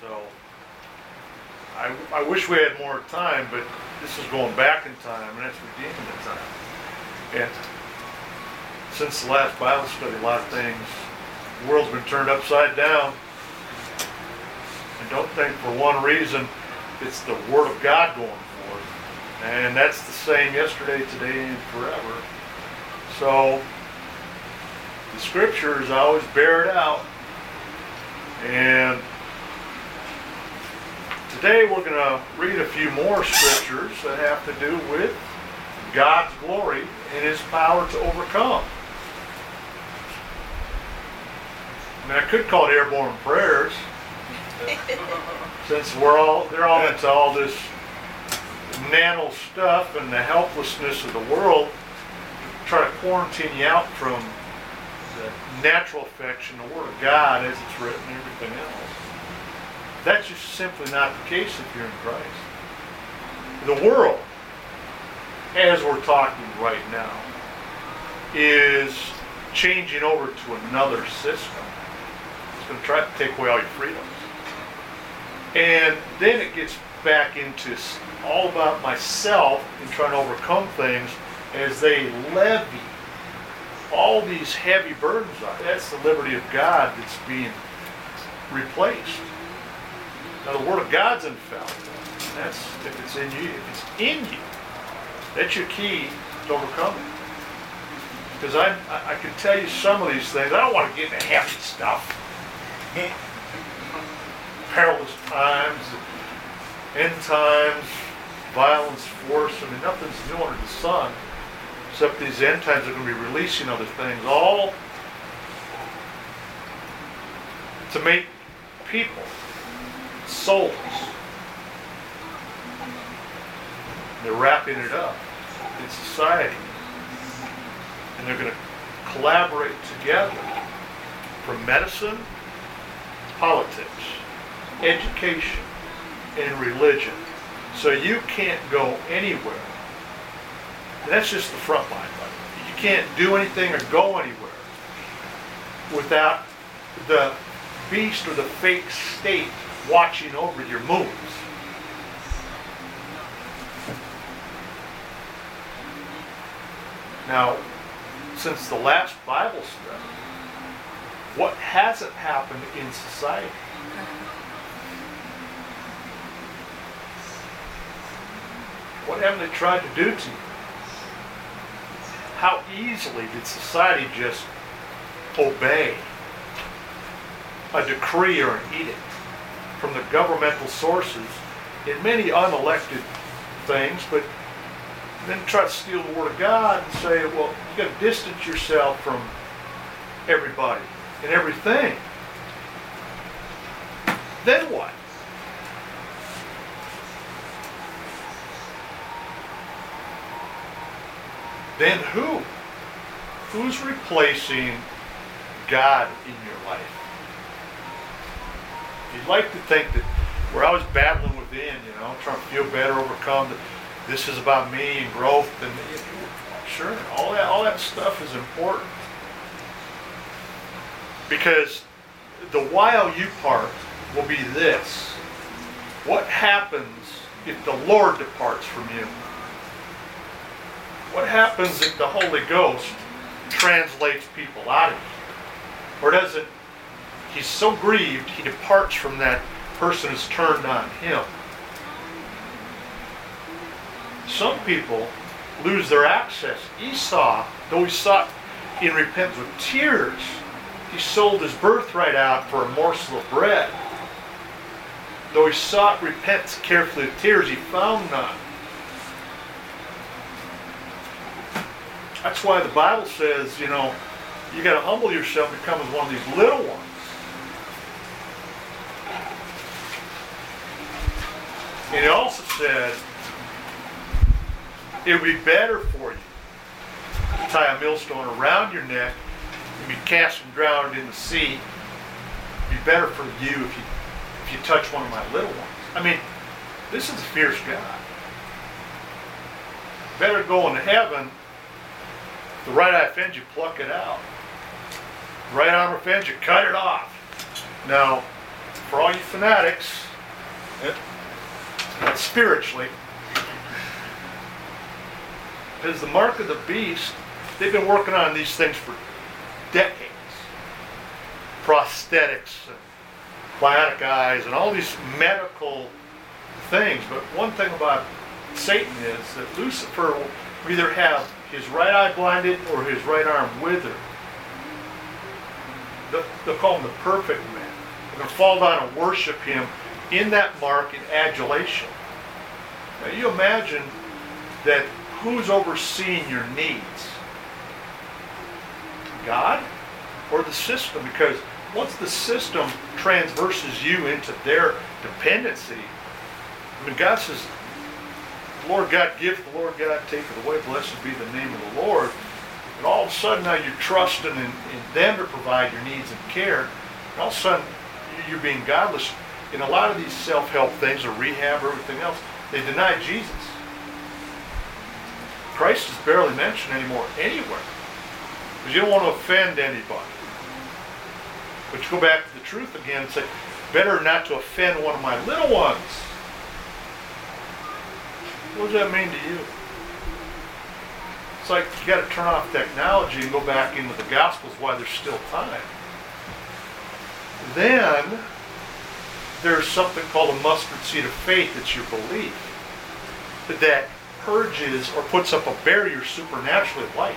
So I, I wish we had more time, but this is going back in time, and that's redeeming the time. And since the last Bible study, a lot of things, the world's been turned upside down. And don't think for one reason it's the Word of God going forward. And that's the same yesterday, today, and forever. So the scriptures always bear it out. And today we're going to read a few more scriptures that have to do with God's glory and his power to overcome. I mean, I could call it airborne prayers, since we're all they're all into all this nano stuff and the helplessness of the world. Try to quarantine you out from the natural affection, the Word of God as it's written, and everything else. That's just simply not the case if you're in Christ. The world, as we're talking right now, is changing over to another system. It's going to try to take away all your freedoms. And then it gets back into all about myself and trying to overcome things as they levy all these heavy burdens on. That's the liberty of God that's being replaced. Now the Word of God's infallible. That's if it's in you. If it's in you, that's your key to overcoming. Because I, I can tell you some of these things. I don't want to get into heavy stuff. Perilous times, end times, violence, force. I mean, nothing's new under the sun. Except these end times are going to be releasing other things. All to make people, souls. They're wrapping it up in society. And they're going to collaborate together from medicine, politics, education, and religion. So you can't go anywhere. And that's just the front line, by. You can't do anything or go anywhere without the beast or the fake state watching over your moves. Now, since the last Bible study, what hasn't happened in society? What haven't they tried to do to you? How easily did society just obey a decree or an edict from the governmental sources in many unelected things, but then try to steal the Word of God and say, well, you got to distance yourself from everybody and everything. Then what? Then who? Who's replacing God in your life? You'd like to think that we're always battling within, you know, trying to feel better, overcome. That this is about me and growth, and sure, all that, all that stuff is important. Because the while you part will be this: What happens if the Lord departs from you? What happens if the Holy Ghost translates people out of you? Or doesn't, he's so grieved, he departs from that person who's turned on him. Some people lose their access. Esau, though he sought in repentance with tears, he sold his birthright out for a morsel of bread. Though he sought repentance carefully with tears, he found none. That's why the Bible says, you know, you got to humble yourself and become as one of these little ones. And he also said, it would be better for you to tie a millstone around your neck and be cast and drowned in the sea. It'd be better for you if you if you touch one of my little ones. I mean, this is a fierce God. Better go into heaven the right eye offends you, pluck it out. The Right arm offends you, cut it off. Now, for all you fanatics, spiritually, because the mark of the beast, they've been working on these things for decades. Prosthetics, and bionic eyes, and all these medical things. But one thing about Satan is that Lucifer will either have his right eye blinded or his right arm withered. They'll call him the perfect man. They're going to fall down and worship him in that mark in adulation. Now you imagine that who's overseeing your needs? God or the system? Because once the system transverses you into their dependency, I mean, God says, Lord God give, the Lord God take it away. Blessed be the name of the Lord. And all of a sudden now you're trusting in, in them to provide your needs and care. And all of a sudden you're being godless. In a lot of these self-help things or rehab or everything else, they deny Jesus. Christ is barely mentioned anymore anywhere. Because you don't want to offend anybody. But you go back to the truth again and say, better not to offend one of my little ones. What does that mean to you? It's like you got to turn off technology and go back into the Gospels while there's still time. Then there's something called a mustard seed of faith. that's your belief that purges or puts up a barrier supernaturally light.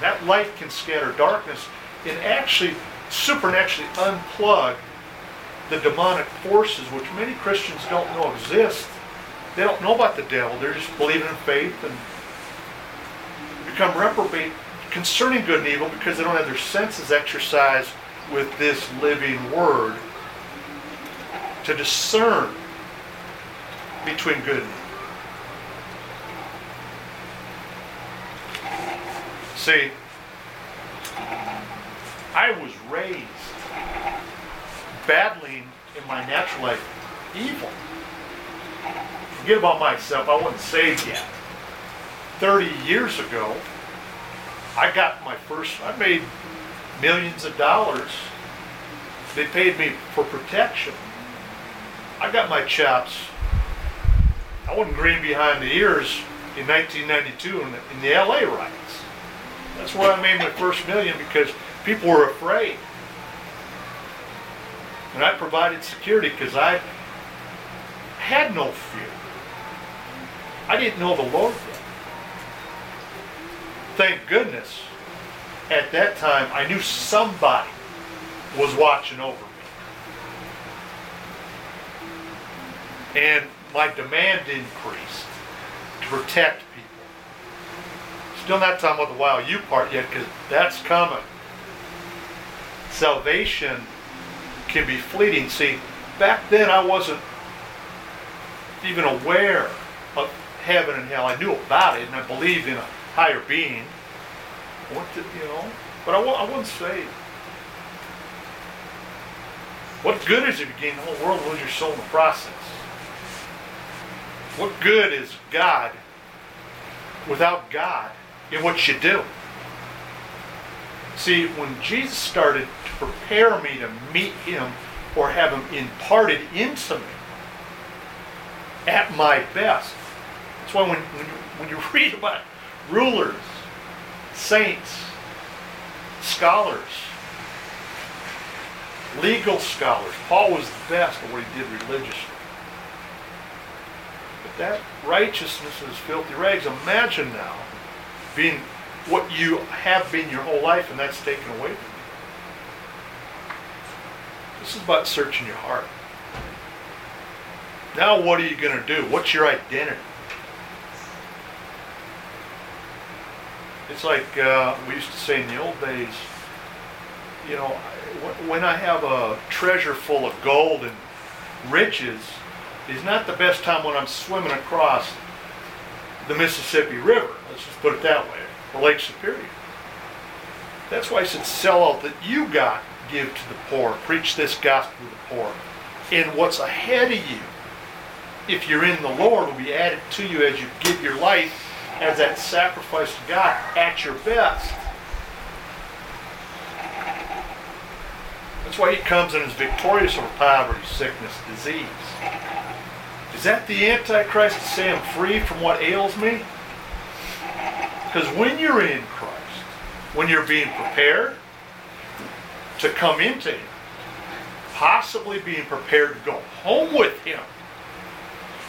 That light can scatter darkness and actually supernaturally unplug the demonic forces, which many Christians don't know exist they don't know about the devil. They're just believing in faith and become reprobate concerning good and evil because they don't have their senses exercised with this living word to discern between good and evil. See, I was raised battling in my natural life evil forget about myself, I wasn't saved yet. 30 years ago, I got my first, I made millions of dollars. They paid me for protection. I got my chops. I wasn't green behind the ears in 1992 in the, in the LA riots. That's where I made my first million because people were afraid. And I provided security because I had no fear. I didn't know the Lord yet. Thank goodness, at that time, I knew somebody was watching over me. And my demand increased to protect people. Still not talking about the wild you part yet, because that's coming. Salvation can be fleeting. See, back then I wasn't even aware of heaven and hell. I knew about it, and I believed in a higher being. What did you know? But I, I wasn't saved. What good is it to gain the whole world and lose your soul in the process? What good is God without God in what you do? See, when Jesus started to prepare me to meet Him or have Him imparted into me at my best, that's why when, when, you, when you read about rulers, saints, scholars, legal scholars, Paul was the best at what he did religiously. That righteousness is filthy rags. Imagine now being what you have been your whole life and that's taken away from you. This is about searching your heart. Now what are you going to do? What's your identity? It's like uh, we used to say in the old days, you know, when I have a treasure full of gold and riches, is not the best time when I'm swimming across the Mississippi River. Let's just put it that way, or Lake Superior. That's why I said, sell out that you got, give to the poor, preach this gospel to the poor. And what's ahead of you, if you're in the Lord, will be added to you as you give your life as that sacrifice to God at your best. That's why he comes and is victorious over poverty, sickness, disease. Is that the Antichrist to say I'm free from what ails me? Because when you're in Christ, when you're being prepared to come into Him, possibly being prepared to go home with Him,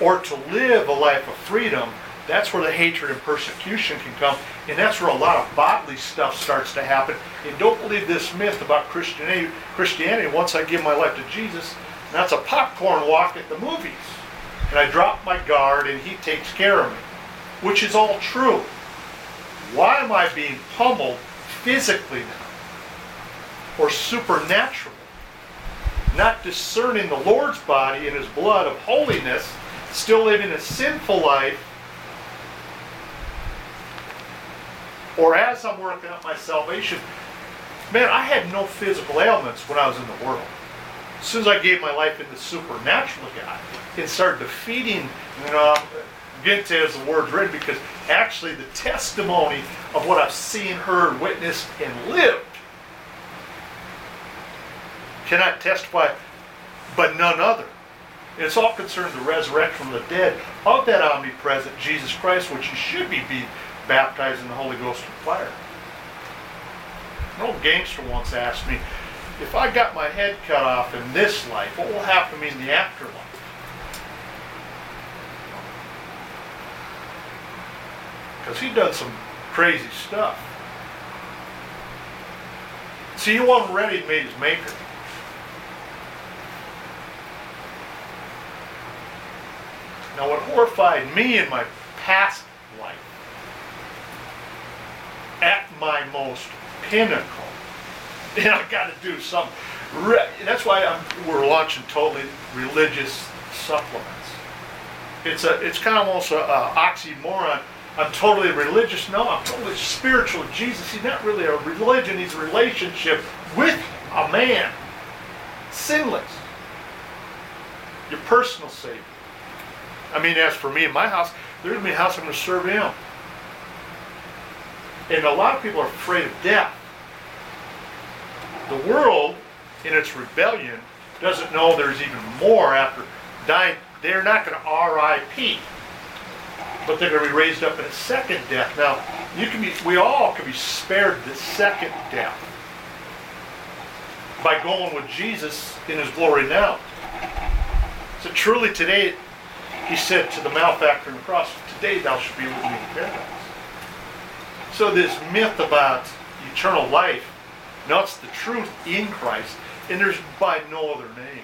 or to live a life of freedom, that's where the hatred and persecution can come. And that's where a lot of bodily stuff starts to happen. And don't believe this myth about Christianity. Christianity, once I give my life to Jesus, that's a popcorn walk at the movies. And I drop my guard and he takes care of me. Which is all true. Why am I being pummeled physically now? Or supernaturally? Not discerning the Lord's body and his blood of holiness, still living a sinful life or as I'm working out my salvation, man, I had no physical ailments when I was in the world. As soon as I gave my life in the supernatural God and started defeating, you know, get to as the word's written, because actually the testimony of what I've seen, heard, witnessed, and lived cannot testify, but none other. It's all concerned the resurrection from the dead of that omnipresent Jesus Christ, which you should be, be baptized in the Holy Ghost and fire. An old gangster once asked me, if I got my head cut off in this life, what will happen to me in the afterlife? Because he done some crazy stuff. See, he wasn't ready to meet his maker. Now, what horrified me in my past life at my most pinnacle. And I got to do something. That's why I'm, we're launching totally religious supplements. It's a, it's kind of almost oxymoron. I'm totally religious. No, I'm totally spiritual. Jesus, he's not really a religion. He's a relationship with a man, sinless. Your personal Savior. I mean, as for me in my house, there's to be a house I'm to serve Him. And a lot of people are afraid of death. The world, in its rebellion, doesn't know there's even more after dying. They're not going to RIP, but they're going to be raised up in a second death. Now, you can be, we all can be spared the second death by going with Jesus in His glory now. So truly, today, He said to the malefactor on the cross, "Today thou shalt be with me in paradise." So this myth about eternal life, it's the truth in Christ, and there's by no other name.